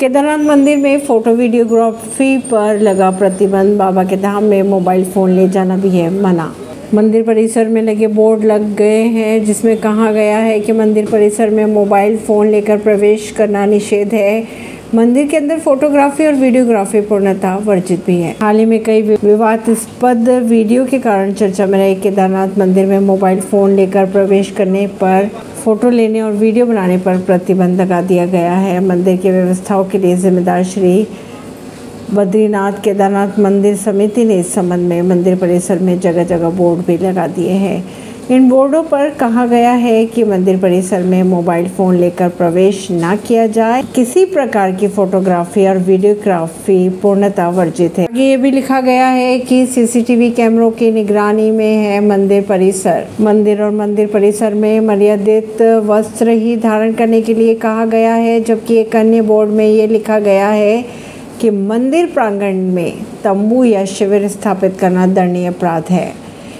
केदारनाथ मंदिर में photo videography पर लगा प्रतिबंध। बाबा के धाम में मोबाइल फ़ोन ले जाना भी है मना। मंदिर परिसर में लगे बोर्ड लग गए हैं, जिसमें कहा गया है कि मंदिर परिसर में मोबाइल फ़ोन लेकर प्रवेश करना निषेध है। मंदिर के अंदर फोटोग्राफी और वीडियोग्राफी पूर्णतः वर्जित भी है। हाल ही में कई विवादास्पद वीडियो के कारण चर्चा में रहे केदारनाथ मंदिर में मोबाइल फ़ोन लेकर प्रवेश करने पर, फ़ोटो लेने और वीडियो बनाने पर प्रतिबंध लगा दिया गया है। मंदिर की व्यवस्थाओं के लिए जिम्मेदार श्री बद्रीनाथ केदारनाथ मंदिर समिति ने इस संबंध में मंदिर परिसर में जगह जगह बोर्ड भी लगा दिए हैं। इन बोर्डों पर कहा गया है कि मंदिर परिसर में मोबाइल फ़ोन लेकर प्रवेश न किया जाए। किसी प्रकार की फोटोग्राफी और वीडियोग्राफी पूर्णतः वर्जित है। ये भी लिखा गया है कि सीसीटीवी कैमरों की निगरानी में है मंदिर परिसर। मंदिर और मंदिर परिसर में मर्यादित वस्त्र ही धारण करने के लिए कहा गया है, जबकि एक अन्य बोर्ड में ये लिखा गया है कि मंदिर प्रांगण में तंबू या शिविर स्थापित करना दंडनीय अपराध है।